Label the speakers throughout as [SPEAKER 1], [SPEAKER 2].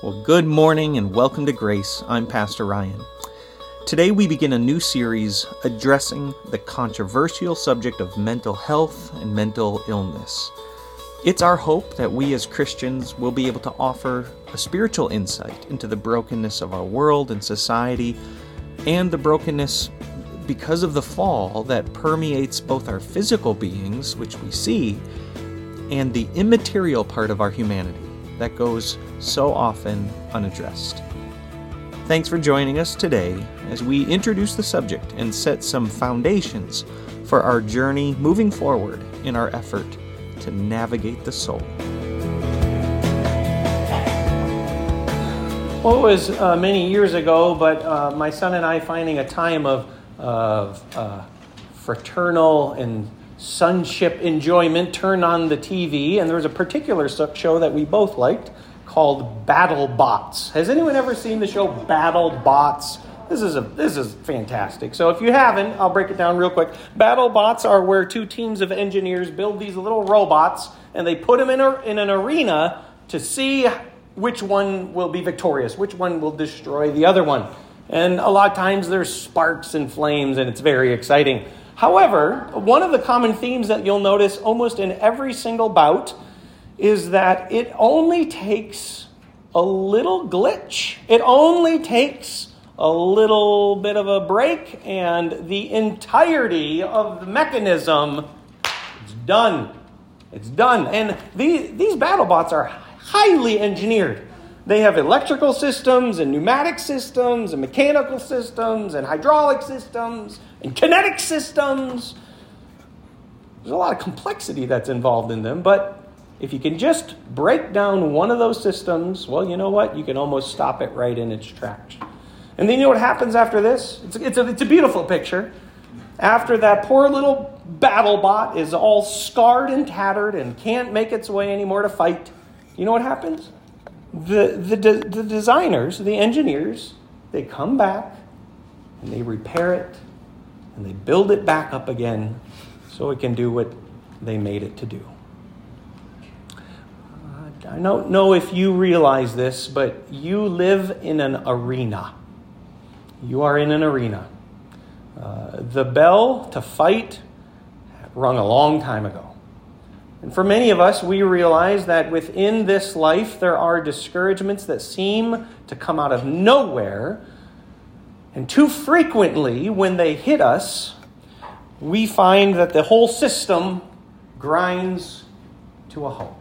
[SPEAKER 1] Well, good morning and welcome to Grace. I'm Pastor Ryan. Today we begin a new series addressing the controversial subject of mental health and mental illness. It's our hope that we as Christians will be able to offer a spiritual insight into the brokenness of our world and society and the brokenness because of the fall that permeates both our physical beings, which we see, and the immaterial part of our humanity that goes so often unaddressed. Thanks for joining us today as we introduce the subject and set some foundations for our journey moving forward in our effort to navigate the soul.
[SPEAKER 2] Well, it was uh, many years ago, but uh, my son and I finding a time of, of uh, fraternal and sonship enjoyment turn on the TV, and there was a particular show that we both liked called Battle Bots. Has anyone ever seen the show Battle Bots? This is a this is fantastic. So if you haven't, I'll break it down real quick. Battle bots are where two teams of engineers build these little robots and they put them in a, in an arena to see which one will be victorious, which one will destroy the other one. And a lot of times there's sparks and flames and it's very exciting. However, one of the common themes that you'll notice almost in every single bout is that it only takes a little glitch. It only takes a little bit of a break, and the entirety of the mechanism is done. It's done. And these, these battle bots are highly engineered. They have electrical systems and pneumatic systems and mechanical systems and hydraulic systems and kinetic systems. There's a lot of complexity that's involved in them, but if you can just break down one of those systems, well, you know what? You can almost stop it right in its tracks. And then you know what happens after this? It's, it's, a, it's a beautiful picture. After that poor little battle bot is all scarred and tattered and can't make its way anymore to fight, you know what happens? The, the, the designers, the engineers, they come back and they repair it and they build it back up again so it can do what they made it to do. I don't know if you realize this, but you live in an arena. You are in an arena. Uh, the bell to fight rung a long time ago. And for many of us, we realize that within this life there are discouragements that seem to come out of nowhere. And too frequently, when they hit us, we find that the whole system grinds to a halt.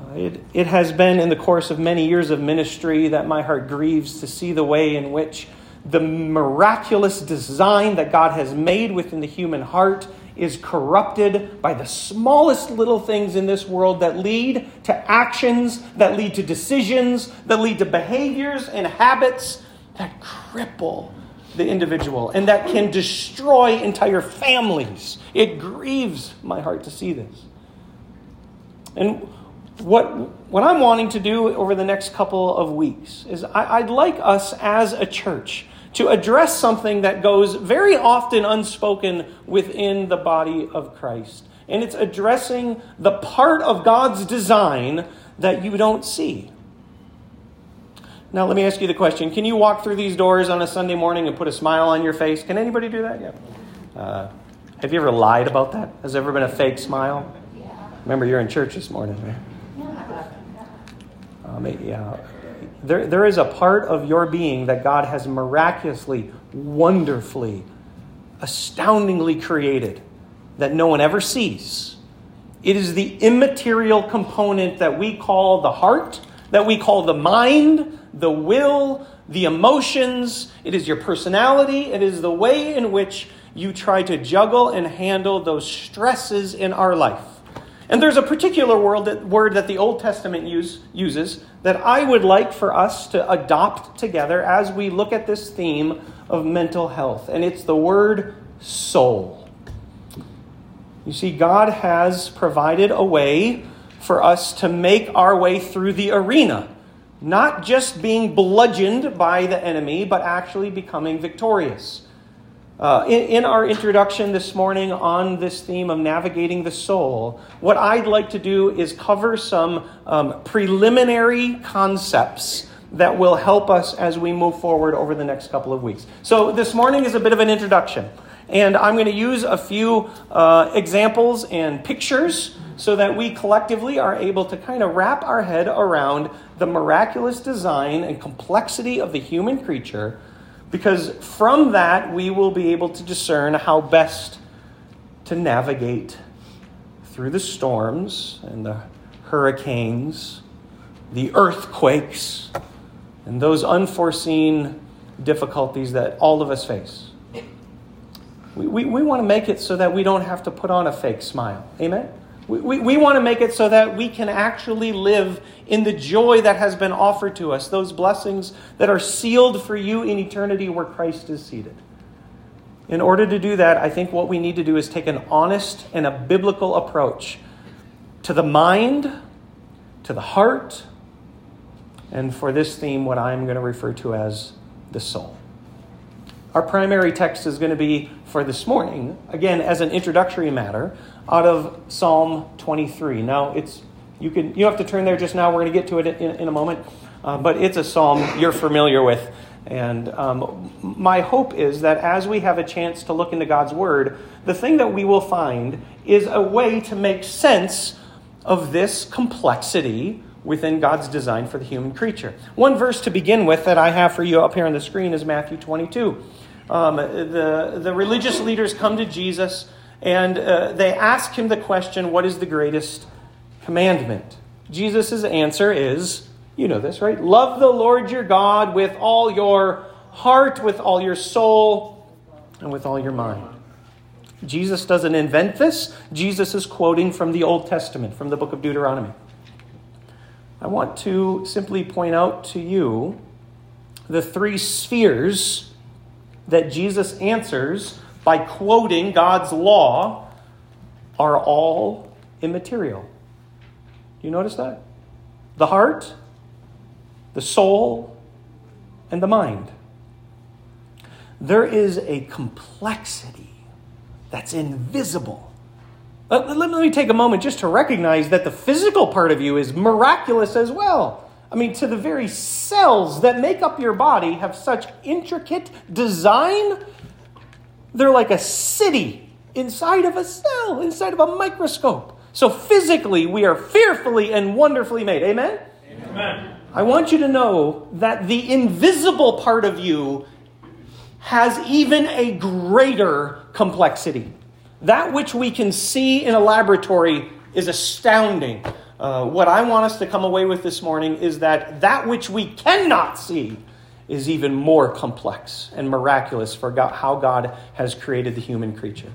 [SPEAKER 2] Uh, it, it has been in the course of many years of ministry that my heart grieves to see the way in which the miraculous design that God has made within the human heart is corrupted by the smallest little things in this world that lead to actions, that lead to decisions, that lead to behaviors and habits that cripple the individual and that can destroy entire families. It grieves my heart to see this. And what, what I'm wanting to do over the next couple of weeks is I, I'd like us as a church to address something that goes very often unspoken within the body of Christ. And it's addressing the part of God's design that you don't see. Now, let me ask you the question Can you walk through these doors on a Sunday morning and put a smile on your face? Can anybody do that? Yeah. Uh, have you ever lied about that? Has there ever been a fake smile? Remember, you're in church this morning, right? Um, yeah. There, there is a part of your being that God has miraculously, wonderfully, astoundingly created that no one ever sees. It is the immaterial component that we call the heart, that we call the mind, the will, the emotions. It is your personality. It is the way in which you try to juggle and handle those stresses in our life. And there's a particular word that, word that the Old Testament use, uses that I would like for us to adopt together as we look at this theme of mental health, and it's the word soul. You see, God has provided a way for us to make our way through the arena, not just being bludgeoned by the enemy, but actually becoming victorious. Uh, in, in, our introduction this morning on this theme of navigating the soul, what I'd like to do is cover some um, preliminary concepts that will help us as we move forward over the next couple of weeks. So, this morning is a bit of an introduction, and I'm going to use a few uh, examples and pictures so that we collectively are able to kind of wrap our head around the miraculous design and complexity of the human creature because from that we will be able to discern how best to navigate through the storms and the hurricanes, the earthquakes, and those unforeseen difficulties that all of us face. We, we, we want to make it so that we don't have to put on a fake smile. Amen? We, we, we want to make it so that we can actually live in the joy that has been offered to us, those blessings that are sealed for you in eternity where Christ is seated. In order to do that, I think what we need to do is take an honest and a biblical approach to the mind, to the heart, and for this theme, what I'm going to refer to as the soul. Our primary text is going to be for this morning, again, as an introductory matter, out of Psalm 23. Now, it's you can you have to turn there just now. We're going to get to it in, in a moment, uh, but it's a psalm you're familiar with. And um, my hope is that as we have a chance to look into God's Word, the thing that we will find is a way to make sense of this complexity within God's design for the human creature. One verse to begin with that I have for you up here on the screen is Matthew 22. Um, the, the religious leaders come to Jesus and uh, they ask him the question, What is the greatest commandment? Jesus' answer is, You know this, right? Love the Lord your God with all your heart, with all your soul, and with all your mind. Jesus doesn't invent this. Jesus is quoting from the Old Testament, from the book of Deuteronomy. I want to simply point out to you the three spheres that Jesus answers by quoting God's law are all immaterial. Do you notice that? The heart, the soul, and the mind. There is a complexity that's invisible. Let, let, me take a moment just to recognize that the physical part of you is miraculous as well. I mean, to the very cells that make up your body have such intricate design they're like a city inside of a cell, inside of a microscope. So physically, we are fearfully and wonderfully made. Amen? Amen. I want you to know that the invisible part of you has even a greater complexity. That which we can see in a laboratory is astounding. Uh, what I want us to come away with this morning is that that which we cannot see is even more complex and miraculous for God, how God has created the human creature.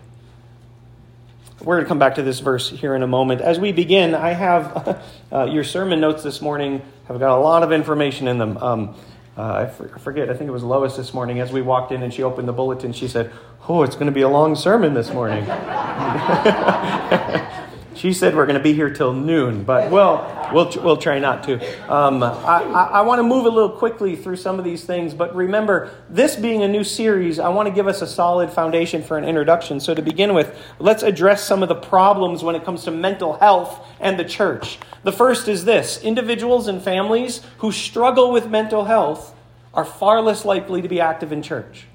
[SPEAKER 2] We're going to come back to this verse here in a moment. As we begin, I have uh, your sermon notes this morning have got a lot of information in them. Um, uh, I forget, I think it was Lois this morning as we walked in and she opened the bulletin. She said, Oh, it's going to be a long sermon this morning. She said we're going to be here till noon, but well, we'll, we'll try not to. Um, I, I, I want to move a little quickly through some of these things, but remember, this being a new series, I want to give us a solid foundation for an introduction. So, to begin with, let's address some of the problems when it comes to mental health and the church. The first is this individuals and families who struggle with mental health are far less likely to be active in church.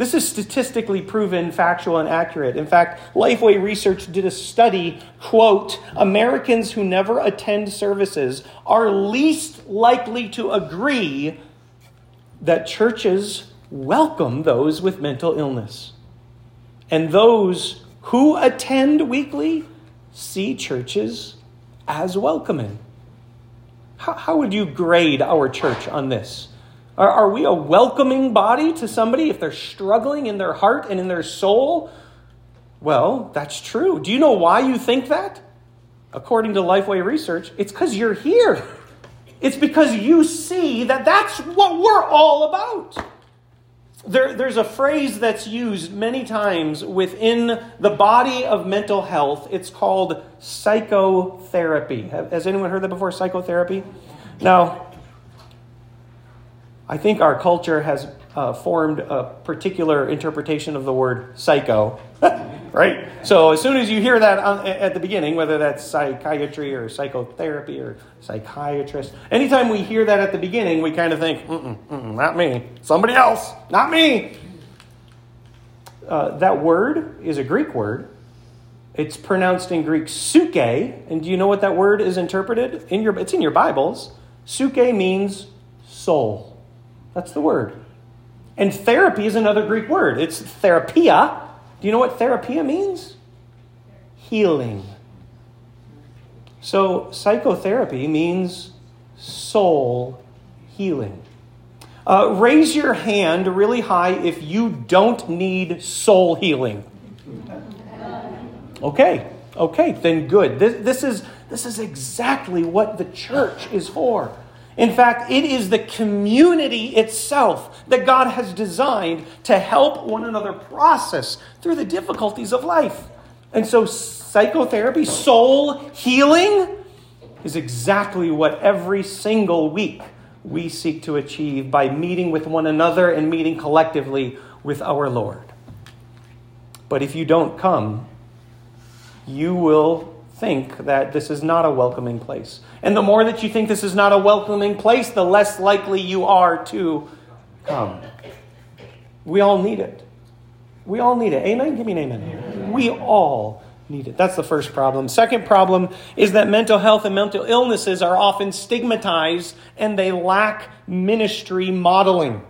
[SPEAKER 2] This is statistically proven factual and accurate. In fact, Lifeway Research did a study, quote, Americans who never attend services are least likely to agree that churches welcome those with mental illness. And those who attend weekly see churches as welcoming. How, how would you grade our church on this? Are, are we a welcoming body to somebody if they're struggling in their heart and in their soul? Well, that's true. Do you know why you think that? According to Lifeway Research, it's because you're here. It's because you see that that's what we're all about. There, there's a phrase that's used many times within the body of mental health. It's called psychotherapy. Has anyone heard that before? Psychotherapy? Now, I think our culture has uh, formed a particular interpretation of the word psycho, right? So as soon as you hear that at the beginning, whether that's psychiatry or psychotherapy or psychiatrist, anytime we hear that at the beginning, we kind of think, mm-mm, mm-mm, not me, somebody else, not me. Uh, that word is a Greek word. It's pronounced in Greek suke, and do you know what that word is interpreted in your? It's in your Bibles. Suke means soul. That's the word. And therapy is another Greek word. It's therapia. Do you know what therapia means? Healing. So, psychotherapy means soul healing. Uh, raise your hand really high if you don't need soul healing. Okay, okay, then good. This, this, is, this is exactly what the church is for. In fact, it is the community itself that God has designed to help one another process through the difficulties of life. And so, psychotherapy, soul healing, is exactly what every single week we seek to achieve by meeting with one another and meeting collectively with our Lord. But if you don't come, you will think that this is not a welcoming place. And the more that you think this is not a welcoming place, the less likely you are to come. We all need it. We all need it. Amen? Give me an amen. We all need it. That's the first problem. Second problem is that mental health and mental illnesses are often stigmatized and they lack ministry modeling.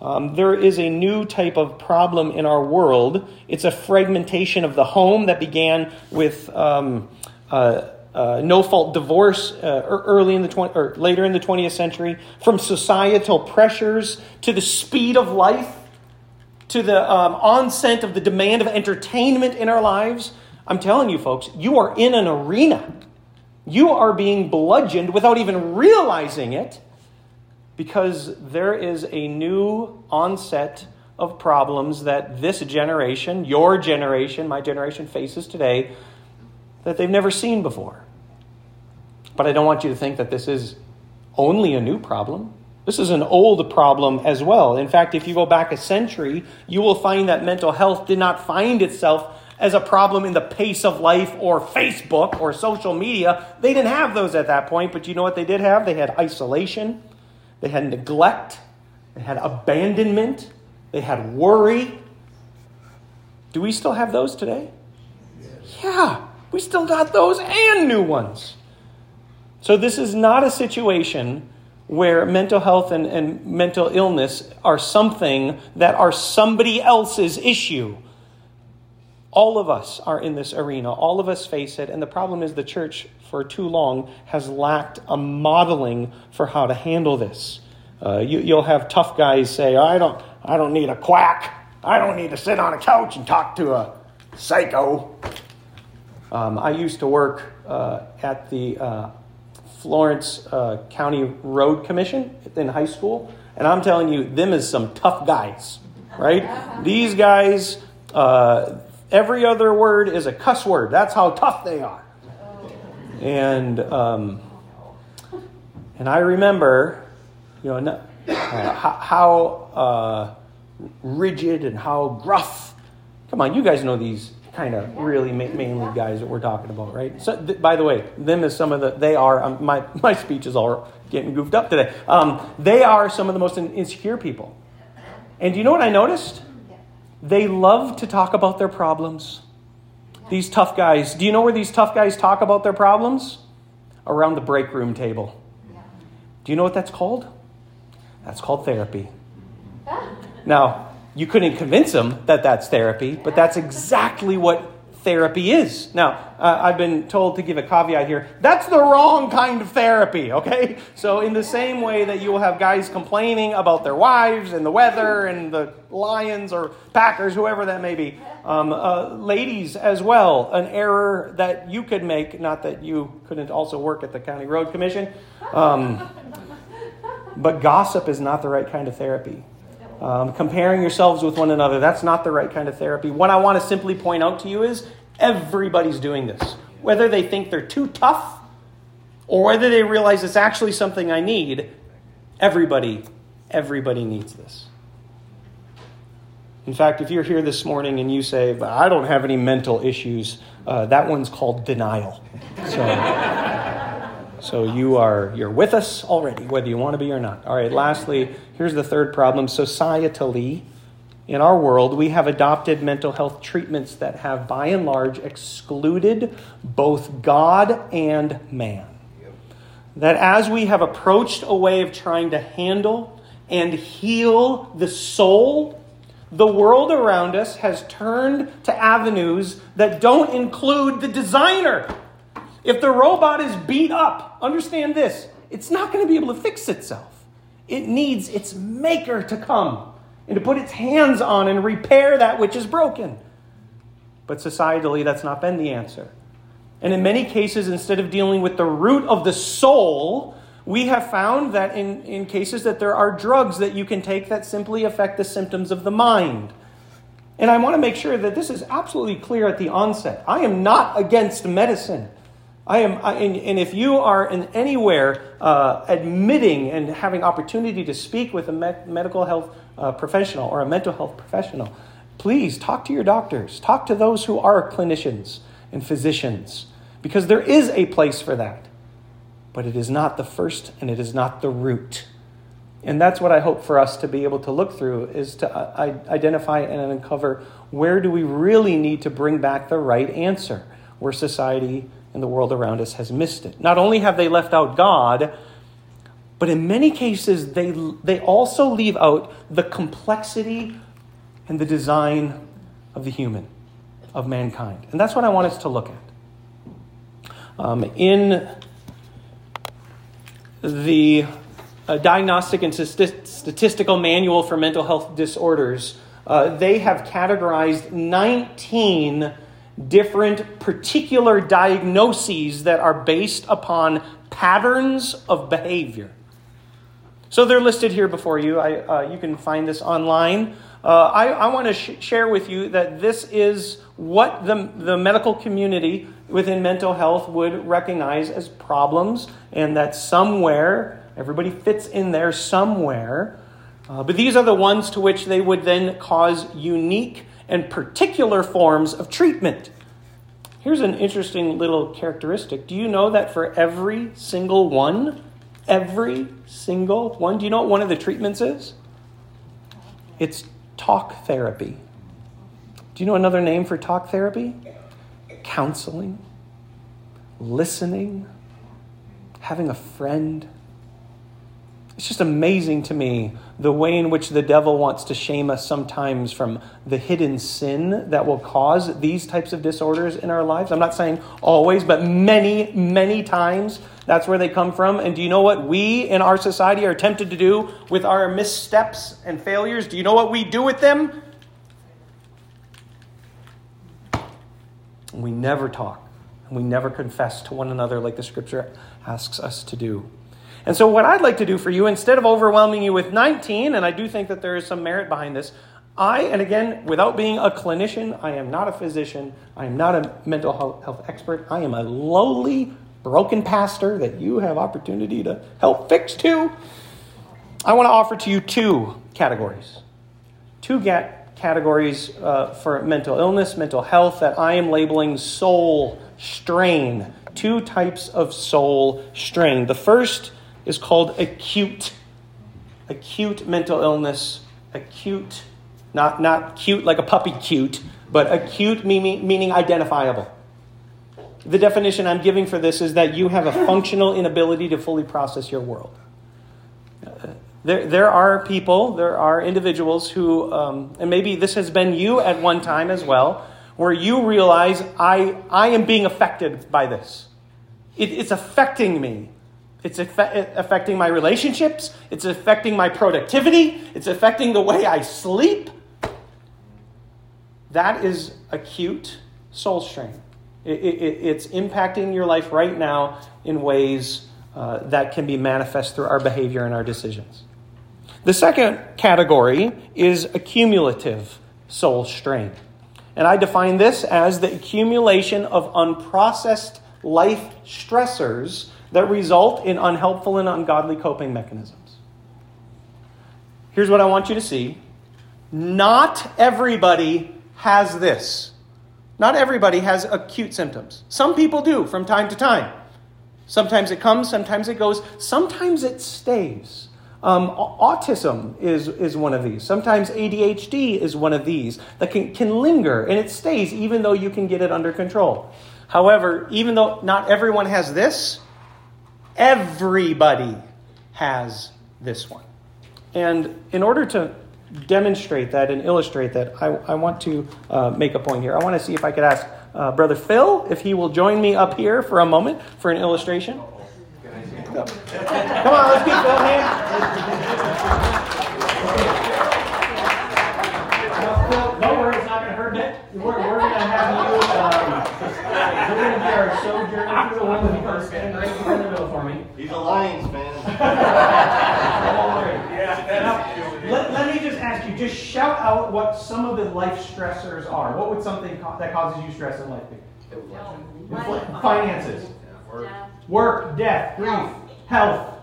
[SPEAKER 2] Um, there is a new type of problem in our world. It's a fragmentation of the home that began with um, uh, uh, no fault divorce uh, early in the 20, or later in the 20th century, from societal pressures to the speed of life to the um, onset of the demand of entertainment in our lives. I'm telling you, folks, you are in an arena. You are being bludgeoned without even realizing it because there is a new onset of problems that this generation, your generation, my generation faces today that they've never seen before. But I don't want you to think that this is only a new problem. This is an old problem as well. In fact, if you go back a century, you will find that mental health did not find itself as a problem in the pace of life or Facebook or social media. They didn't have those at that point, but you know what they did have? They had isolation, they had neglect, they had abandonment, they had worry. Do we still have those today? Yeah, we still got those and new ones. So, this is not a situation where mental health and, and mental illness are something that are somebody else's issue. All of us are in this arena. All of us face it. And the problem is the church, for too long, has lacked a modeling for how to handle this. Uh, you, will have tough guys say, I don't, I don't need a quack. I don't need to sit on a couch and talk to a psycho. Um, I used to work uh, at the uh, Florence uh, County Road Commission in high school, and I'm telling you, them is some tough guys, right? These guys, uh, every other word is a cuss word. That's how tough they are. And um, and I remember, you know, uh, how uh, rigid and how gruff. Come on, you guys know these kind of really ma- mainly guys that we're talking about, right? So, th- by the way, them is some of the they are um, my my speech is all getting goofed up today. Um, they are some of the most insecure people, and do you know what I noticed? They love to talk about their problems. These tough guys. Do you know where these tough guys talk about their problems? Around the break room table. Do you know what that's called? That's called therapy. Now, you couldn't convince them that that's therapy, but that's exactly what therapy is. Now, uh, I've been told to give a caveat here. That's the wrong kind of therapy, okay? So, in the same way that you will have guys complaining about their wives and the weather and the Lions or Packers, whoever that may be, um, uh, ladies as well, an error that you could make, not that you couldn't also work at the County Road Commission. Um, but gossip is not the right kind of therapy. Um, comparing yourselves with one another, that's not the right kind of therapy. What I want to simply point out to you is everybody's doing this. Whether they think they're too tough or whether they realize it's actually something I need, everybody Everybody needs this. In fact, if you're here this morning and you say, I don't have any mental issues, uh, that one's called denial. So, so you are you're with us already, whether you want to be or not. All right, lastly, here's the third problem. Societally, in our world, we have adopted mental health treatments that have, by and large, excluded both God and man. That as we have approached a way of trying to handle and heal the soul the world around us has turned to avenues that don't include the designer. If the robot is beat up, understand this it's not going to be able to fix itself. It needs its maker to come and to put its hands on and repair that which is broken. But societally, that's not been the answer. And in many cases, instead of dealing with the root of the soul, we have found that in, in cases that there are drugs that you can take that simply affect the symptoms of the mind. And I want to make sure that this is absolutely clear at the onset. I am not against medicine. I am, I, and, and, if you are in anywhere uh, admitting and having opportunity to speak with a medical health uh, professional or a mental health professional, please talk to your doctors. Talk to those who are clinicians and physicians, because there is a place for that but it is not the first and it is not the root. And that's what I hope for us to be able to look through is to uh, identify and uncover where do we really need to bring back the right answer where society and the world around us has missed it. Not only have they left out God, but in many cases they, they also leave out the complexity and the design of the human, of mankind. And that's what I want us to look at. Um, in the uh, Diagnostic and Statistical Manual for Mental Health Disorders, uh, they have categorized 19 different particular diagnoses that are based upon patterns of behavior. So they're listed here before you. I, uh, you can find this online. Uh, I, I want to sh- share with you that this is what the, the medical community within mental health would recognize as problems, and that somewhere, everybody fits in there somewhere. Uh, but these are the ones to which they would then cause unique and particular forms of treatment. Here's an interesting little characteristic. Do you know that for every single one, every single one, do you know what one of the treatments is? It's talk therapy. Do you know another name for talk therapy? counseling, listening, having a friend. It's just amazing to me the way in which the devil wants to shame us sometimes from the hidden sin that will cause these types of disorders in our lives. I'm not saying always, but many, many times that's where they come from. And do you know what we in our society are tempted to do with our missteps and failures? Do you know what we do with them? we never talk. And we never confess to one another like the scripture asks us to do. And so, what I'd like to do for you, instead of overwhelming you with 19, and I do think that there is some merit behind this, I, and again, without being a clinician, I am not a physician, I am not a mental health expert, I am a lowly, broken pastor that you have opportunity to help fix too. I want to offer to you two categories. Two get categories uh, for mental illness, mental health that I am labeling soul strain. Two types of soul strain. The first is called acute. Acute mental illness, acute, not, not cute like a puppy cute, but acute meaning, meaning identifiable. The definition I'm giving for this is that you have a functional inability to fully process your world. There, there are people, there are individuals who, um, and maybe this has been you at one time as well, where you realize I, I am being affected by this. It, it's affecting me. It's affecting my relationships. It's affecting my productivity. It's affecting the way I sleep. That is acute soul strain. It, it, it's impacting your life right now in ways uh, that can be manifest through our behavior and our decisions. The second category is accumulative soul strain. And I define this as the accumulation of unprocessed life stressors that result in unhelpful and ungodly coping mechanisms. here's what I want you to see. Not everybody has this. Not everybody has acute symptoms. Some people do from time to time. Sometimes it comes, sometimes it goes, sometimes it stays. Um, autism is, is one of these. Sometimes ADHD is one of these that can, can linger and it stays even though you can get it under control. However, even though not everyone has this, everybody has this one. And in order to demonstrate that and illustrate that, I, I want to uh, make a point here. I want to see if I could ask uh, Brother Phil if he will join me up here for a moment for an illustration. Come on, let's get Phil here. don't worry, it's not going to hurt. We're, we're going to have you. Um, we're going to be our sojourner through the one that becomes stand right in the middle for me.
[SPEAKER 3] He's a Lions fan.
[SPEAKER 2] Yeah. Let, let me just ask you, just shout out what some of the life stressors are. What would something co- that causes you stress in life be? Infl- Finances. Work, death, grief, health,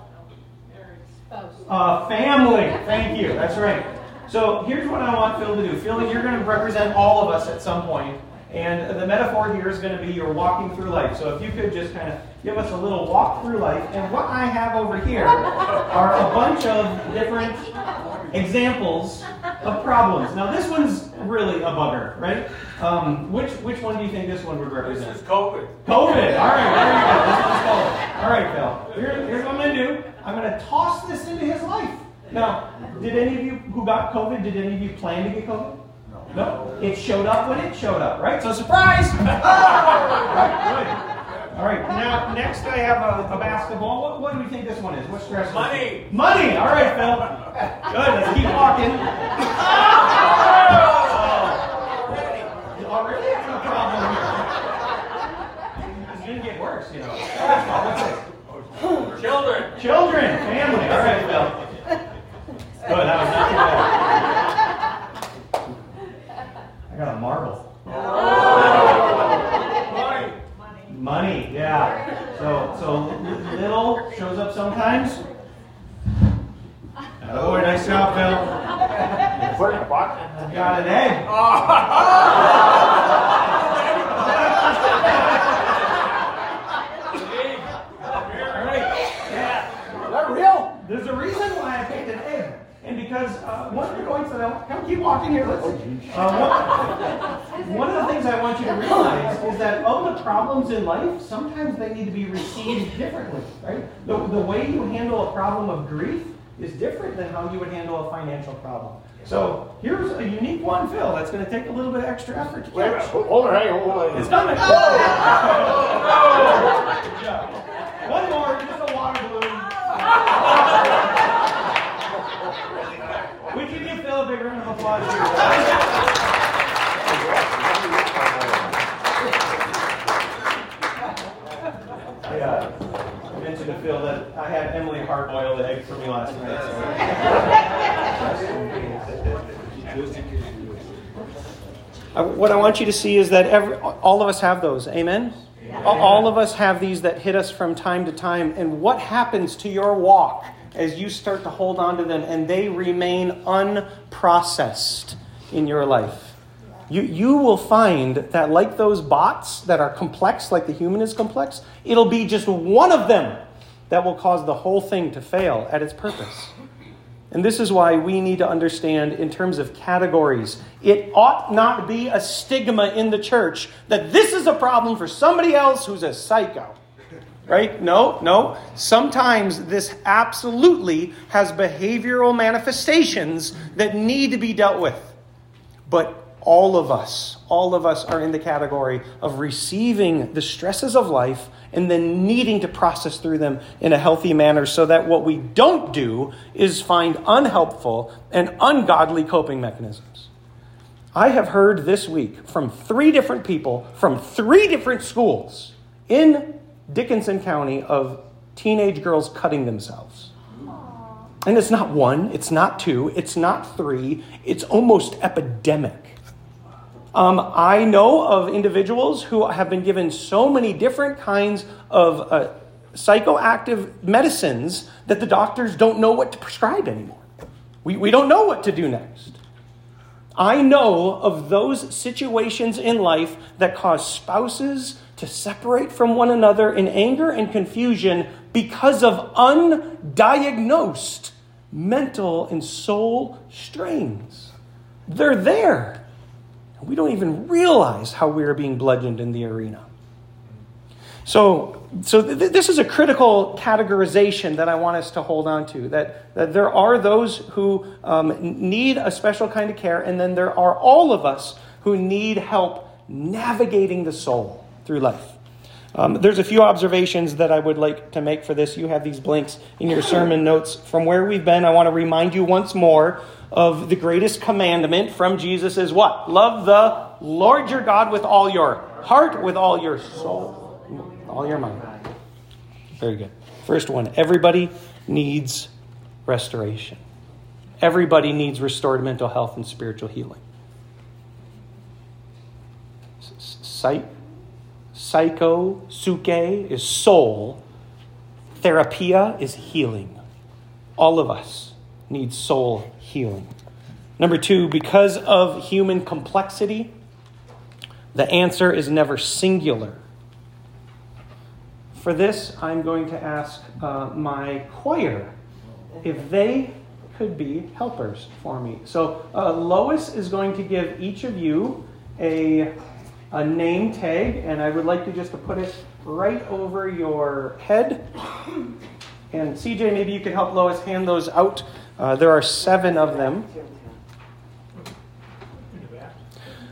[SPEAKER 2] uh, family. Thank you. That's right. So here's what I want Phil to do. Phil, you're going to represent all of us at some point, and the metaphor here is going to be you're walking through life. So if you could just kind of give us a little walk through life. And what I have over here are a bunch of different examples of problems. Now this one's really a bugger, right? Um, which which one do you think this one would represent?
[SPEAKER 3] This is COVID.
[SPEAKER 2] COVID. All right, there you go. This one's COVID. All right, Phil. Here, here's what I'm going to do. I'm going to toss this into his life. Now, did any of you who got COVID, did any of you plan to get COVID? No. It showed up when it showed up, right? So, surprise! right. All right, now next I have a, a basketball. What, what, do we think this one is? What stress?
[SPEAKER 3] Money.
[SPEAKER 2] Money. All right, Phil. Good. Let's keep walking. Oh, really? That's no problem here. It's gonna get worse, you know. What's this?
[SPEAKER 3] Children.
[SPEAKER 2] Children, family. All right, Phil. Good. That was not too bad. I got a marble. Oh.
[SPEAKER 3] Money.
[SPEAKER 2] Money, yeah. So, so little shows up sometimes. Oh, nice job, Phil.
[SPEAKER 3] Put in a box.
[SPEAKER 2] Got an egg. Oh. All right. Yeah.
[SPEAKER 3] Is that real?
[SPEAKER 2] There's a reason why I picked an egg. And because uh, one of the points that I come keep walking here. Let's. Uh, one, one of the things I want you to realize is that of the problems in life, sometimes they need to be received differently, right? The, the way you handle a problem of grief is different than how you would handle a financial problem. So here's a unique one, Phil. That's going to take a little bit of extra effort to
[SPEAKER 3] Wait a minute.
[SPEAKER 2] catch.
[SPEAKER 3] Hold on, hang on, hold on.
[SPEAKER 2] It's coming. One more, just a water balloon. we can give Phil a big round of applause I mentioned to Phil that I had Emily hard boil the egg for me last night. What I want you to see is that every, all of us have those. Amen? All of us have these that hit us from time to time. And what happens to your walk as you start to hold on to them and they remain unprocessed in your life? You, you will find that, like those bots that are complex, like the human is complex, it'll be just one of them that will cause the whole thing to fail at its purpose. And this is why we need to understand, in terms of categories, it ought not be a stigma in the church that this is a problem for somebody else who's a psycho. Right? No, no. Sometimes this absolutely has behavioral manifestations that need to be dealt with. But all of us, all of us are in the category of receiving the stresses of life and then needing to process through them in a healthy manner so that what we don't do is find unhelpful and ungodly coping mechanisms. I have heard this week from three different people from three different schools in Dickinson County of teenage girls cutting themselves. And it's not one, it's not two, it's not three, it's almost epidemic. Um, I know of individuals who have been given so many different kinds of uh, psychoactive medicines that the doctors don't know what to prescribe anymore. We, we don't know what to do next. I know of those situations in life that cause spouses to separate from one another in anger and confusion because of undiagnosed mental and soul strains. They're there. We don't even realize how we are being bludgeoned in the arena. So, so th- this is a critical categorization that I want us to hold on to. That, that there are those who um, need a special kind of care, and then there are all of us who need help navigating the soul through life. Um, there's a few observations that I would like to make for this. You have these blinks in your sermon notes from where we've been. I want to remind you once more of the greatest commandment from Jesus is what? Love the Lord your God with all your heart, with all your soul all your mind. Very good. First one everybody needs restoration. Everybody needs restored mental health and spiritual healing. Psych, psycho, suke is soul. Therapia is healing. All of us need soul healing. Number two, because of human complexity, the answer is never singular. For this, I'm going to ask uh, my choir if they could be helpers for me. So uh, Lois is going to give each of you a, a name tag, and I would like you just to put it right over your head. And CJ, maybe you could help Lois hand those out. Uh, there are seven of them.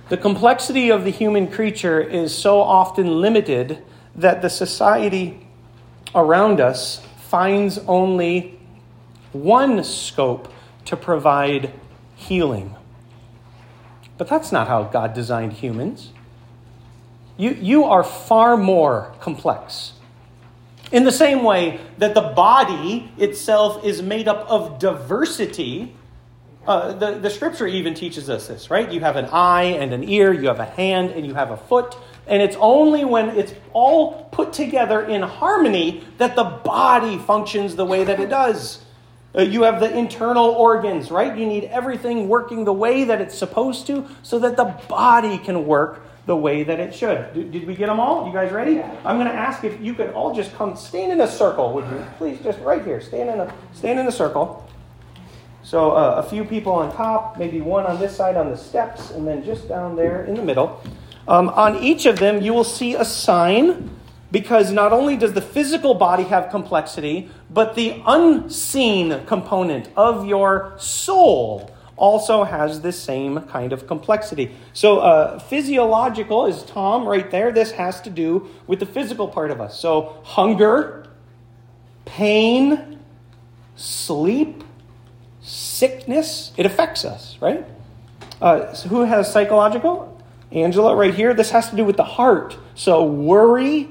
[SPEAKER 2] The complexity of the human creature is so often limited that the society around us finds only one scope to provide healing. But that's not how God designed humans. You, you are far more complex. In the same way that the body itself is made up of diversity, uh, the, the scripture even teaches us this, right? You have an eye and an ear, you have a hand and you have a foot. And it's only when it's all put together in harmony that the body functions the way that it does. Uh, you have the internal organs, right? You need everything working the way that it's supposed to so that the body can work the way that it should. Did, did we get them all? You guys ready? I'm going to ask if you could all just come stand in a circle, would you? Please, just right here. Stand in a stand in a circle. So uh, a few people on top, maybe one on this side on the steps, and then just down there in the middle. Um, on each of them, you will see a sign because not only does the physical body have complexity, but the unseen component of your soul also has this same kind of complexity. So, uh, physiological is Tom right there. This has to do with the physical part of us. So, hunger, pain, sleep, sickness, it affects us, right? Uh, so who has psychological? Angela, right here, this has to do with the heart. So, worry,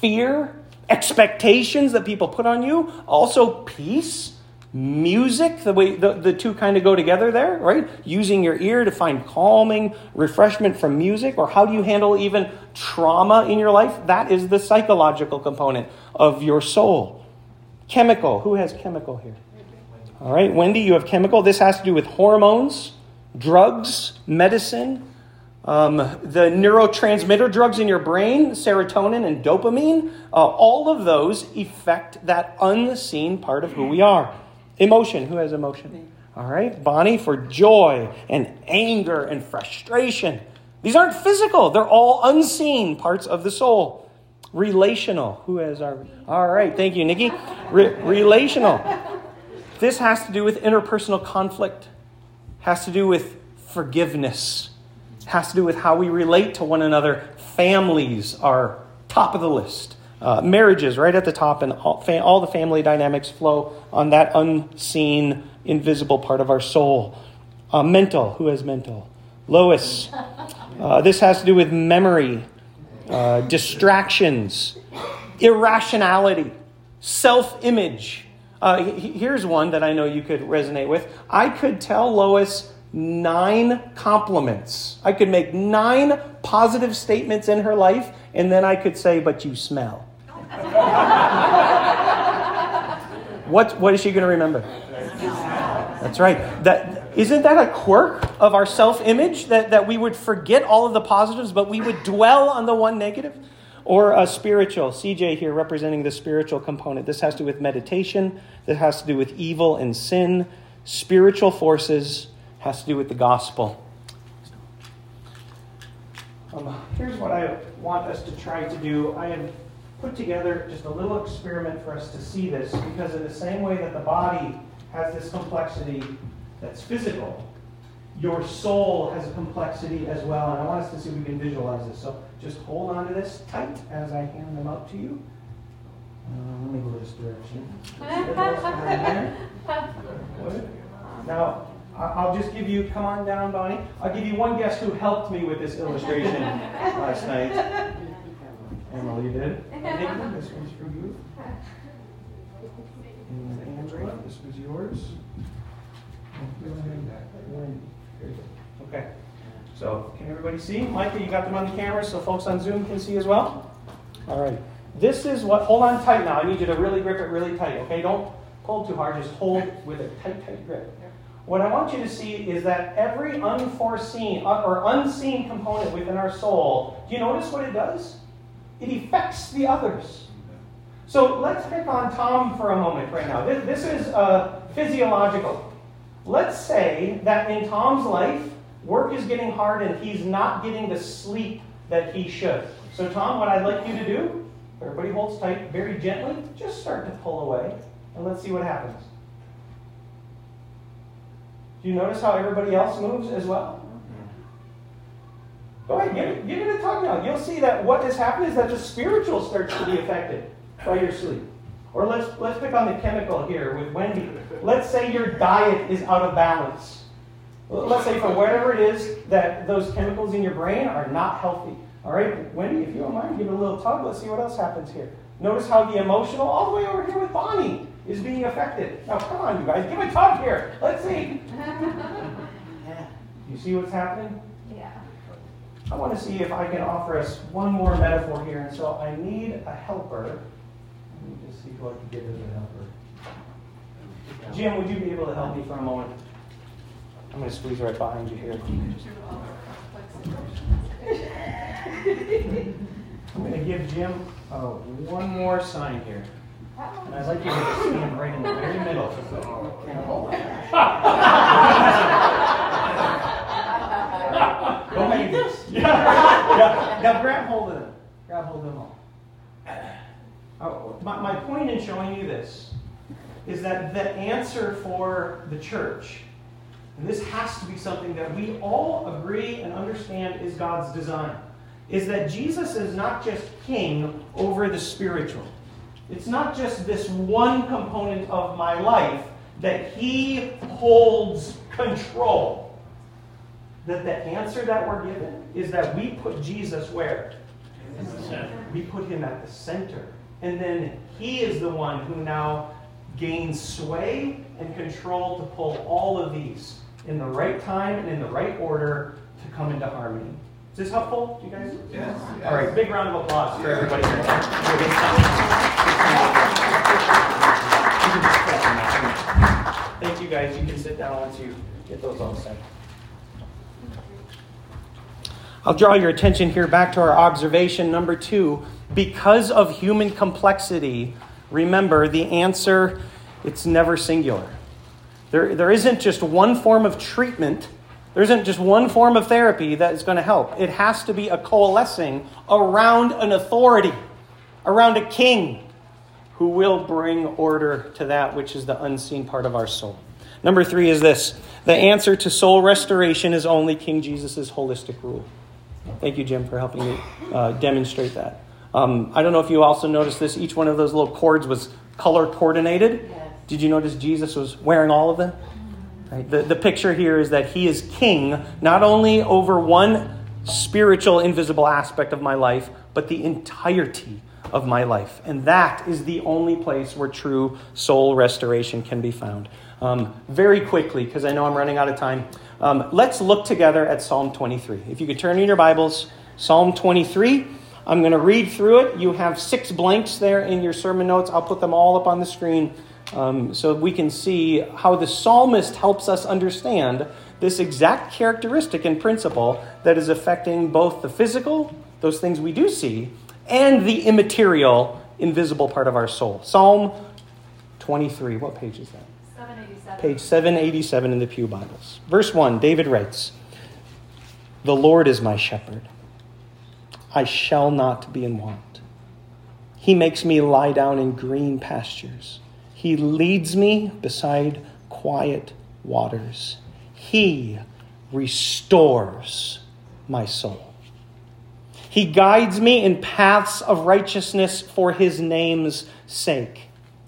[SPEAKER 2] fear, expectations that people put on you, also peace, music, the way the, the two kind of go together there, right? Using your ear to find calming refreshment from music, or how do you handle even trauma in your life? That is the psychological component of your soul. Chemical, who has chemical here? All right, Wendy, you have chemical. This has to do with hormones, drugs, medicine, um, the neurotransmitter drugs in your brain, serotonin and dopamine, uh, all of those affect that unseen part of who we are. Emotion. Who has emotion? All right. Bonnie for joy and anger and frustration. These aren't physical, they're all unseen parts of the soul. Relational. Who has our. All right. Thank you, Nikki. Re- relational. This has to do with interpersonal conflict, has to do with forgiveness has to do with how we relate to one another. Families are top of the list. Uh, marriages right at the top, and all, fa- all the family dynamics flow on that unseen, invisible part of our soul. Uh, mental, who has mental? Lois. Uh, this has to do with memory, uh, distractions, irrationality, self image. Uh, here's one that I know you could resonate with. I could tell Lois nine compliments. I could make nine positive statements in her life, and then I could say, But you smell. What, what is she going to remember? That's right. That isn't that a quirk of our self-image that, that we would forget all of the positives, but we would dwell on the one negative? Or a spiritual, CJ here representing the spiritual component. This has to do with meditation, this has to do with evil and sin, spiritual forces, has to do with the gospel. Um, here's what I want us to try to do. I have put together just a little experiment for us to see this because, in the same way that the body has this complexity that's physical, your soul has a complexity as well. And I want us to see if we can visualize this. So just hold on to this tight as I hand them out to you. Uh, let me go this direction. now, I'll just give you, come on down, Bonnie. I'll give you one guest who helped me with this illustration last night. Emily did. this one's for you. And Andrea, this was yours. Okay. So, can everybody see? Micah, you got them on the camera so folks on Zoom can see as well? All right. This is what, hold on tight now. I need you to really grip it really tight, okay? Don't pull too hard, just hold with a tight, tight grip. What I want you to see is that every unforeseen uh, or unseen component within our soul, do you notice what it does? It affects the others. So let's pick on Tom for a moment right now. This, this is uh, physiological. Let's say that in Tom's life, work is getting hard and he's not getting the sleep that he should. So, Tom, what I'd like you to do, everybody holds tight, very gently, just start to pull away, and let's see what happens. Do you notice how everybody else moves as well? Go ahead, give it, give it a tug now. You'll see that what has happened is that the spiritual starts to be affected by your sleep. Or let's let's pick on the chemical here with Wendy. Let's say your diet is out of balance. Let's say for whatever it is that those chemicals in your brain are not healthy. All right, Wendy, if you don't mind, give it a little tug. Let's see what else happens here. Notice how the emotional, all the way over here with Bonnie, is being affected. Now, come on, you guys, give a tug here. Let's see. you see what's happening? I want to see if I can offer us one more metaphor here. And so I need a helper. Let me just see who I can get as a helper. Jim, would you be able to help me for a moment? I'm going to squeeze right behind you here. I'm going to give Jim oh, one more sign here. And I'd like you to stand right in the very middle. Go make this. Yeah. yeah. Now grab hold of them. Grab hold of them all. Oh, my, my point in showing you this is that the answer for the church, and this has to be something that we all agree and understand is God's design, is that Jesus is not just king over the spiritual. It's not just this one component of my life that he holds control that the answer that we're given is that we put Jesus where? We put him at the center. And then he is the one who now gains sway and control to pull all of these in the right time and in the right order to come into harmony. Is this helpful? You guys?
[SPEAKER 3] Yes.
[SPEAKER 2] All right, big round of applause for everybody. Thank you guys. You can sit down once you get those all set. I'll draw your attention here back to our observation number two. Because of human complexity, remember the answer, it's never singular. There, there isn't just one form of treatment, there isn't just one form of therapy that is going to help. It has to be a coalescing around an authority, around a king who will bring order to that which is the unseen part of our soul. Number three is this the answer to soul restoration is only King Jesus' holistic rule. Thank you, Jim, for helping me uh, demonstrate that. Um, I don't know if you also noticed this. Each one of those little cords was color coordinated.
[SPEAKER 4] Yes.
[SPEAKER 2] Did you notice Jesus was wearing all of them? Right. The, the picture here is that he is king not only over one spiritual, invisible aspect of my life, but the entirety of my life. And that is the only place where true soul restoration can be found. Um, very quickly, because I know I'm running out of time, um, let's look together at Psalm 23. If you could turn in your Bibles, Psalm 23. I'm going to read through it. You have six blanks there in your sermon notes. I'll put them all up on the screen Um, so we can see how the psalmist helps us understand this exact characteristic and principle that is affecting both the physical, those things we do see, and the immaterial, invisible part of our soul. Psalm 23. What page is that?
[SPEAKER 4] 787.
[SPEAKER 2] Page 787 in the Pew Bibles. Verse 1, David writes The Lord is my shepherd. I shall not be in want. He makes me lie down in green pastures. He leads me beside quiet waters. He restores my soul. He guides me in paths of righteousness for his name's sake.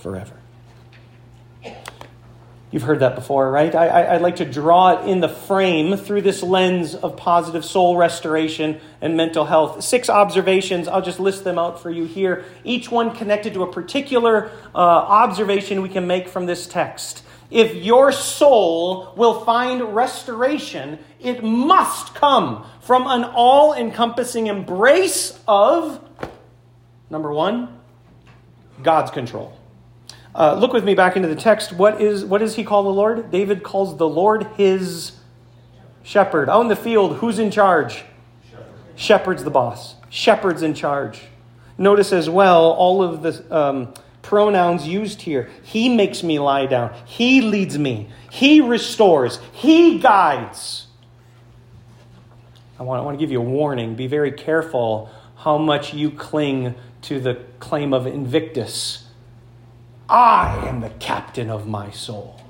[SPEAKER 2] forever. You've heard that before, right? I, would like to draw it in the frame through this lens of positive soul restoration and mental health. Six observations, I'll just list them out for you here, each one connected to a particular uh, observation we can make from this text. If your soul will find restoration, it must come from an all encompassing embrace of, number one, God's control. Uh, look with me back into the text. What is what does he call the Lord? David calls the Lord his shepherd. Out in the field, who's in charge? Shepherd. Shepherd's the boss. Shepherd's in charge. Notice as well all of the um, pronouns used here. He makes me lie down. He leads me. He restores. He guides. I want, I want to give you a warning. Be very careful how much you cling to the claim of Invictus I am the captain of my soul.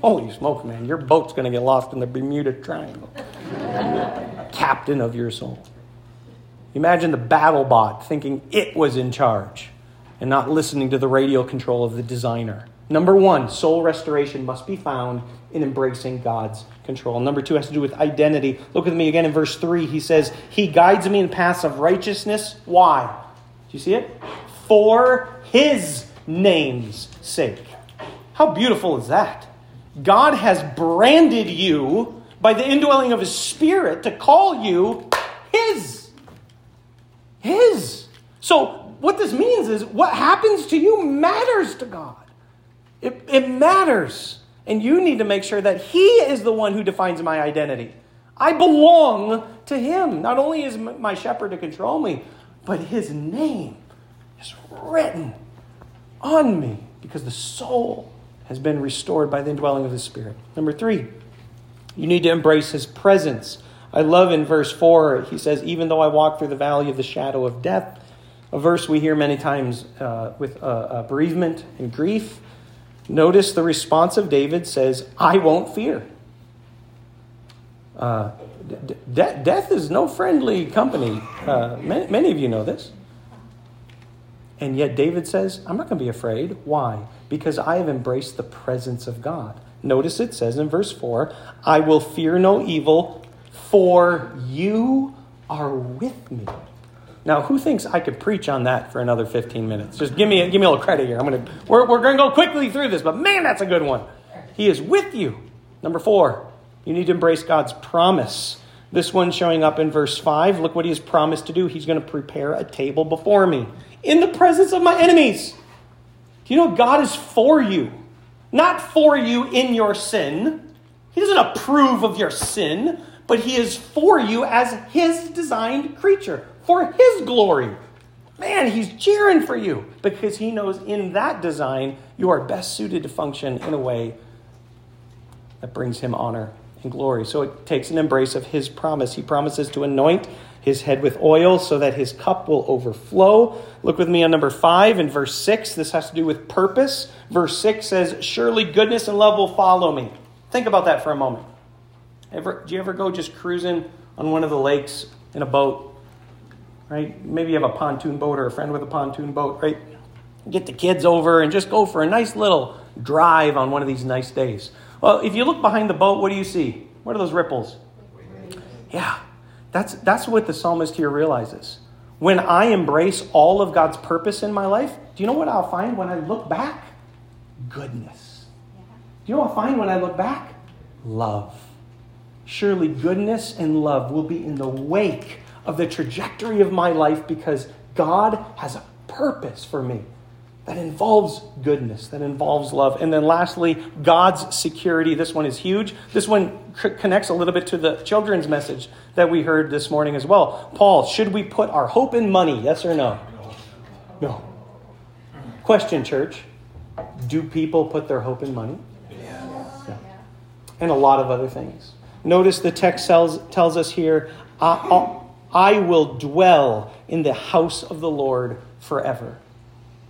[SPEAKER 2] Holy smoke, man, your boat's going to get lost in the Bermuda Triangle. captain of your soul. Imagine the battle bot thinking it was in charge and not listening to the radio control of the designer. Number one, soul restoration must be found in embracing God's control. Number two has to do with identity. Look with me again in verse three. He says, He guides me in paths of righteousness. Why? Do you see it? For His name's sake. How beautiful is that? God has branded you by the indwelling of His Spirit to call you His. His. So, what this means is what happens to you matters to God. It, it matters. And you need to make sure that He is the one who defines my identity. I belong to Him. Not only is my shepherd to control me, but His name is written on me because the soul has been restored by the indwelling of the Spirit. Number three, you need to embrace His presence. I love in verse 4, he says, Even though I walk through the valley of the shadow of death, a verse we hear many times uh, with uh, uh, bereavement and grief. Notice the response of David says, I won't fear. Uh, de- death is no friendly company. Uh, many, many of you know this. And yet David says, I'm not going to be afraid. Why? Because I have embraced the presence of God. Notice it says in verse 4 I will fear no evil, for you are with me. Now, who thinks I could preach on that for another 15 minutes? Just give me, give me a little credit here. I'm gonna, we're, we're going to go quickly through this, but man, that's a good one. He is with you. Number four, you need to embrace God's promise. This one showing up in verse 5. Look what he has promised to do. He's going to prepare a table before me in the presence of my enemies. Do you know God is for you? Not for you in your sin. He doesn't approve of your sin, but He is for you as His designed creature, for His glory. Man, He's cheering for you because He knows in that design you are best suited to function in a way that brings Him honor and glory. So it takes an embrace of His promise. He promises to anoint his head with oil so that his cup will overflow. Look with me on number five in verse six. This has to do with purpose. Verse six says, Surely goodness and love will follow me. Think about that for a moment. Ever, do you ever go just cruising on one of the lakes in a boat? Right? Maybe you have a pontoon boat or a friend with a pontoon boat, right? get the kids over and just go for a nice little drive on one of these nice days. Well, if you look behind the boat, what do you see? What are those ripples? Yeah, that's, that's what the psalmist here realizes. When I embrace all of God's purpose in my life, do you know what I'll find when I look back? Goodness. Do you know what I'll find when I look back? Love. Surely goodness and love will be in the wake of the trajectory of my life because God has a purpose for me that involves goodness, that involves love. And then lastly, God's security. This one is huge. This one c- connects a little bit to the children's message that we heard this morning as well. Paul, should we put our hope in money? Yes or no? No. Question, church. Do people put their hope in money? Yeah. And a lot of other things. Notice the text tells, tells us here I, I will dwell in the house of the Lord forever.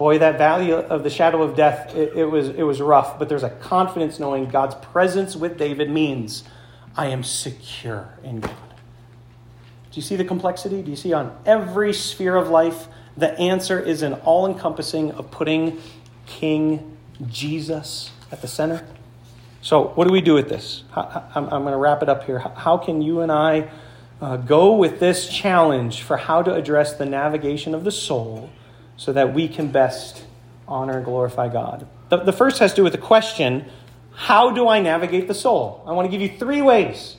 [SPEAKER 2] Boy, that valley of the shadow of death, it, it, was, it was rough, but there's a confidence knowing God's presence with David means I am secure in God. Do you see the complexity? Do you see on every sphere of life, the answer is an all encompassing of putting King Jesus at the center? So, what do we do with this? I'm going to wrap it up here. How can you and I uh, go with this challenge for how to address the navigation of the soul? So that we can best honor and glorify God. The, the first has to do with the question how do I navigate the soul? I want to give you three ways.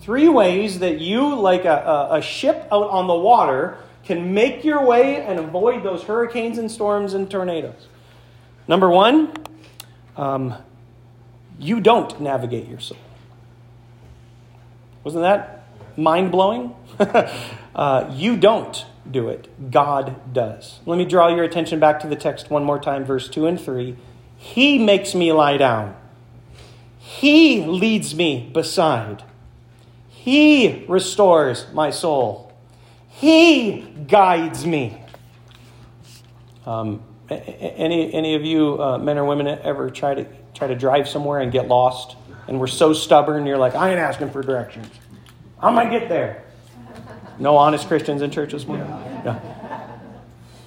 [SPEAKER 2] Three ways that you, like a, a, ship out on the water, can make your way and avoid those hurricanes and storms and tornadoes. Number one, um, you don't navigate your soul. Wasn't that mind blowing? uh, you don't do it, God does. Let me draw your attention back to the text one more time, verse 2 and 3. He makes me lie down, He leads me beside, He restores my soul, He guides me. Um, any, any of you uh, men or women ever try to try to drive somewhere and get lost and we're so stubborn you're like i ain't asking for directions i'm gonna get there no honest Christians in church this morning? Yeah.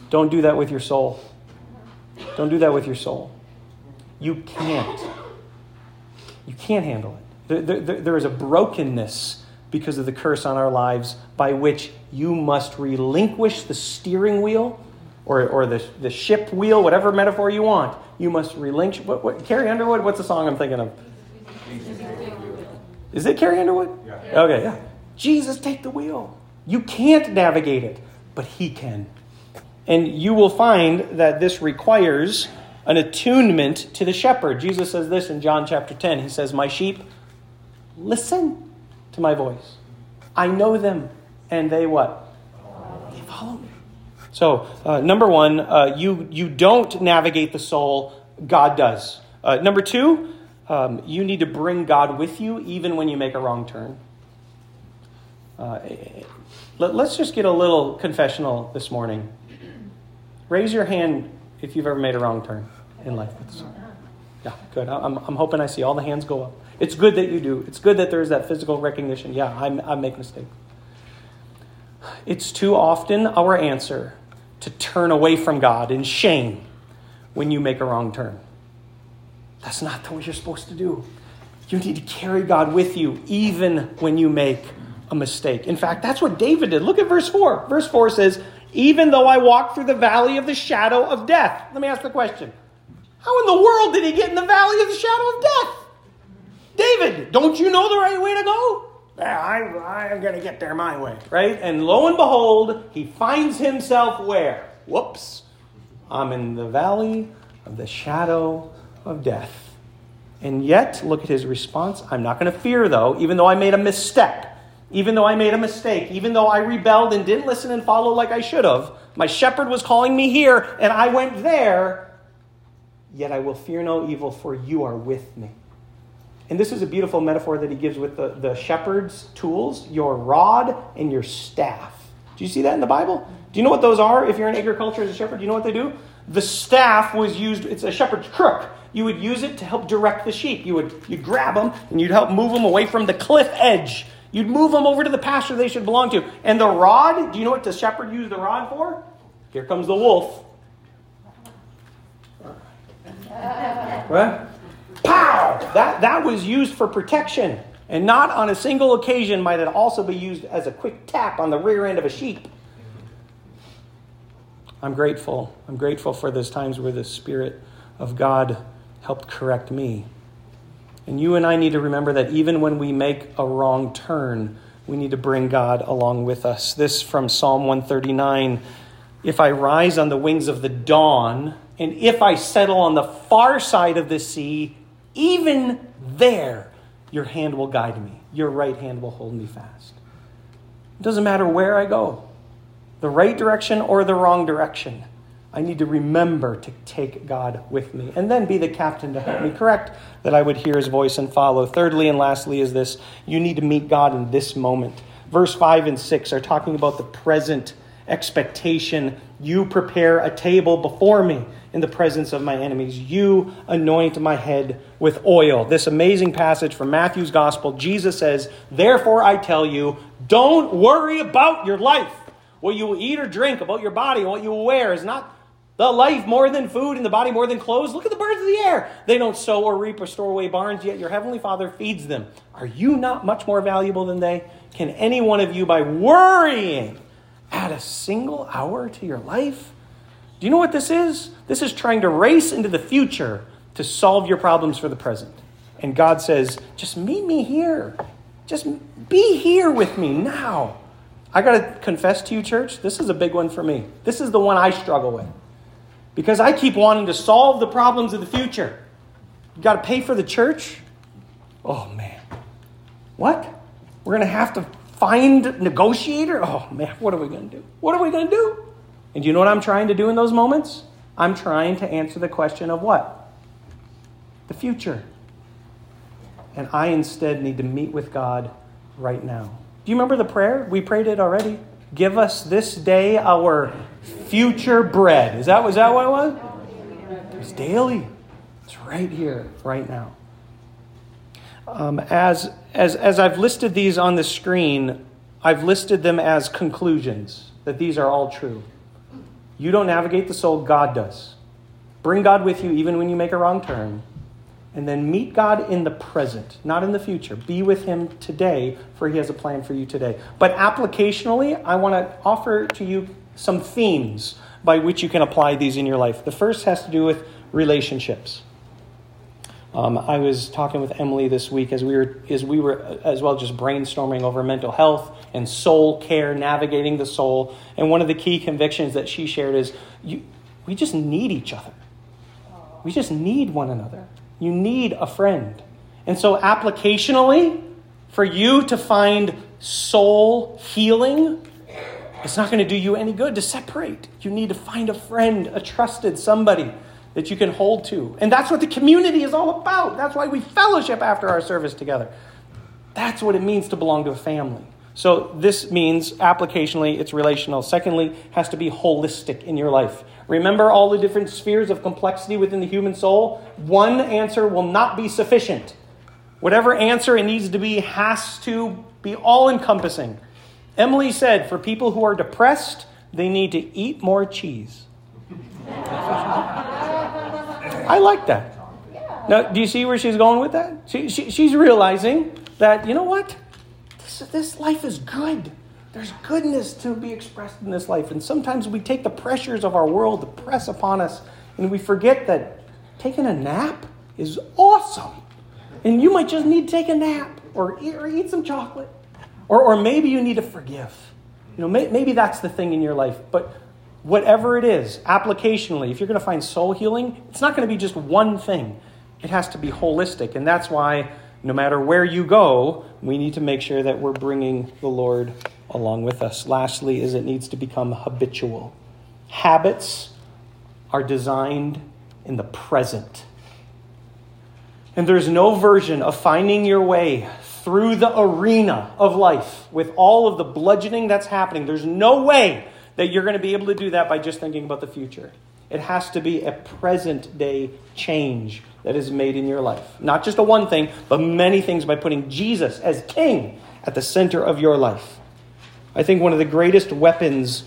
[SPEAKER 2] Don't do that with your soul. Don't do that with your soul. You can't. You can't handle it. There, there, there is a brokenness because of the curse on our lives by which you must relinquish the steering wheel or, or the, the ship wheel, whatever metaphor you want. You must relinquish. What, what, Carrie Underwood? What's the song I'm thinking of? Is it Carrie Underwood? Yeah. Okay, yeah. Jesus, take the wheel. You can't navigate it, but He can. And you will find that this requires an attunement to the shepherd. Jesus says this in John chapter 10. He says, My sheep listen to my voice. I know them, and they what? They follow me. So, uh, number one, uh, you, you don't navigate the soul, God does. Uh, number two, um, you need to bring God with you even when you make a wrong turn. Uh, let, us just get a little confessional this morning. Raise your hand if you've ever made a wrong turn in life. Yeah, good. I'm, I'm hoping I see all the hands go up. It's good that you do. It's good that there's that physical recognition. Yeah, I, I make mistakes. It's too often our answer to turn away from God in shame when you make a wrong turn. That's not what you're supposed to do. You need to carry God with you even when you make a mistake. In fact, that's what David did. Look at verse 4. Verse 4 says, Even though I walk through the valley of the shadow of death. Let me ask the question How in the world did he get in the valley of the shadow of death? David, don't you know the right way to go? Yeah, I, I'm going to get there my way, right? And lo and behold, he finds himself where? Whoops. I'm in the valley of the shadow of death. And yet, look at his response. I'm not going to fear, though, even though I made a misstep even though I made a mistake, even though I rebelled and didn't listen and follow like I should have, my shepherd was calling me here and I went there, yet I will fear no evil, for you are with me. And this is a beautiful metaphor that he gives with the, the shepherd's tools your rod and your staff. Do you see that in the Bible? Do you know what those are if you're in agriculture as a shepherd? Do you know what they do? The staff was used, it's a shepherd's crook. You would use it to help direct the sheep. You would you'd grab them and you'd help move them away from the cliff edge You'd move them over to the pasture they should belong to. And the rod, do you know what the shepherd used the rod for? Here comes the wolf. What? Pow! That, that was used for protection. And not on a single occasion might it also be used as a quick tap on the rear end of a sheep. I'm grateful. I'm grateful for those times where the Spirit of God helped correct me. And you and I need to remember that even when we make a wrong turn, we need to bring God along with us. This from Psalm 139 If I rise on the wings of the dawn, and if I settle on the far side of the sea, even there your hand will guide me, your right hand will hold me fast. It doesn't matter where I go, the right direction or the wrong direction. I need to remember to take God with me and then be the captain to help me correct that I would hear his voice and follow. Thirdly and lastly, is this you need to meet God in this moment. Verse 5 and 6 are talking about the present expectation. You prepare a table before me in the presence of my enemies. You anoint my head with oil. This amazing passage from Matthew's gospel, Jesus says, Therefore I tell you, don't worry about your life. What you will eat or drink, about your body, what you will wear is not the life more than food and the body more than clothes. Look at the birds of the air. They don't sow or reap or store away barns, yet your heavenly Father feeds them. Are you not much more valuable than they? Can any one of you, by worrying, add a single hour to your life? Do you know what this is? This is trying to race into the future to solve your problems for the present. And God says, just meet me here. Just be here with me now. I got to confess to you, church, this is a big one for me. This is the one I struggle with. Because I keep wanting to solve the problems of the future. You got to pay for the church? Oh, man. What? We're going to have to find negotiator? Oh, man, what are we going to do? What are we going to do? And you know what I'm trying to do in those moments? I'm trying to answer the question of what? The future. And I instead need to meet with God right now. Do you remember the prayer? We prayed it already. Give us this day our future bread. Is that, was that what it was? It's daily. It's right here, right now. Um, as, as, as I've listed these on the screen, I've listed them as conclusions, that these are all true. You don't navigate the soul, God does. Bring God with you even when you make a wrong turn. And then meet God in the present, not in the future. Be with Him today, for He has a plan for you today. But applicationally, I want to offer to you some themes by which you can apply these in your life. The first has to do with relationships. Um, I was talking with Emily this week as we were as we were as well just brainstorming over mental health and soul care, navigating the soul. And one of the key convictions that she shared is you, we just need each other. We just need one another. You need a friend. And so, applicationally, for you to find soul healing, it's not going to do you any good to separate. You need to find a friend, a trusted somebody that you can hold to. And that's what the community is all about. That's why we fellowship after our service together. That's what it means to belong to a family. So this means applicationally it's relational. Secondly, has to be holistic in your life. Remember all the different spheres of complexity within the human soul? One answer will not be sufficient. Whatever answer it needs to be has to be all encompassing. Emily said for people who are depressed, they need to eat more cheese. I like that. Now, do you see where she's going with that? She, she, she's realizing that, you know what? This, this life is good. There's goodness to be expressed in this life. And sometimes we take the pressures of our world to press upon us, and we forget that taking a nap is awesome. And you might just need to take a nap or eat, or eat some chocolate. Or, or maybe you need to forgive. You know, may, maybe that's the thing in your life. But whatever it is, applicationally, if you're going to find soul healing, it's not going to be just one thing. It has to be holistic. And that's why no matter where you go, we need to make sure that we're bringing the Lord along with us. Lastly, is it needs to become habitual. Habits are designed in the present. And there's no version of finding your way through the arena of life with all of the bludgeoning that's happening. There's no way that you're going to be able to do that by just thinking about the future. It has to be a present day change that is made in your life. Not just a one thing, but many things by putting Jesus as king at the center of your life. I think one of the greatest weapons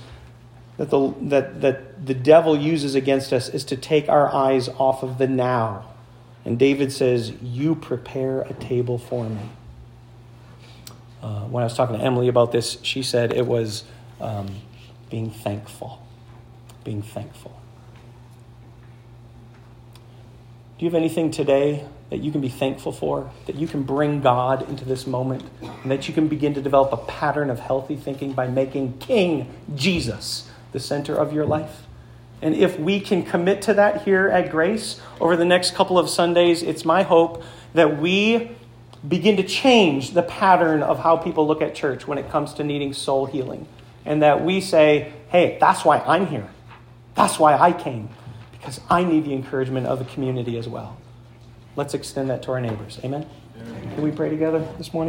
[SPEAKER 2] that the, that, that the devil uses against us is to take our eyes off of the now And David says, You prepare a table for me. Uh, when I was talking to Emily about this, she said it was um, being thankful. Being thankful. Do you have anything today that you can be thankful for? That you can bring God into this moment? And that you can begin to develop a pattern of healthy thinking by making King Jesus the center of your life? And if we can commit to that here at Grace over the next couple of Sundays, it's my hope that we begin to change the pattern of how people look at church when it comes to needing soul healing. And that we say, hey, that's why I'm here. That's why I came, because I need the encouragement of the community as well. Let's extend that to our neighbors. Amen? Can we pray together this morning?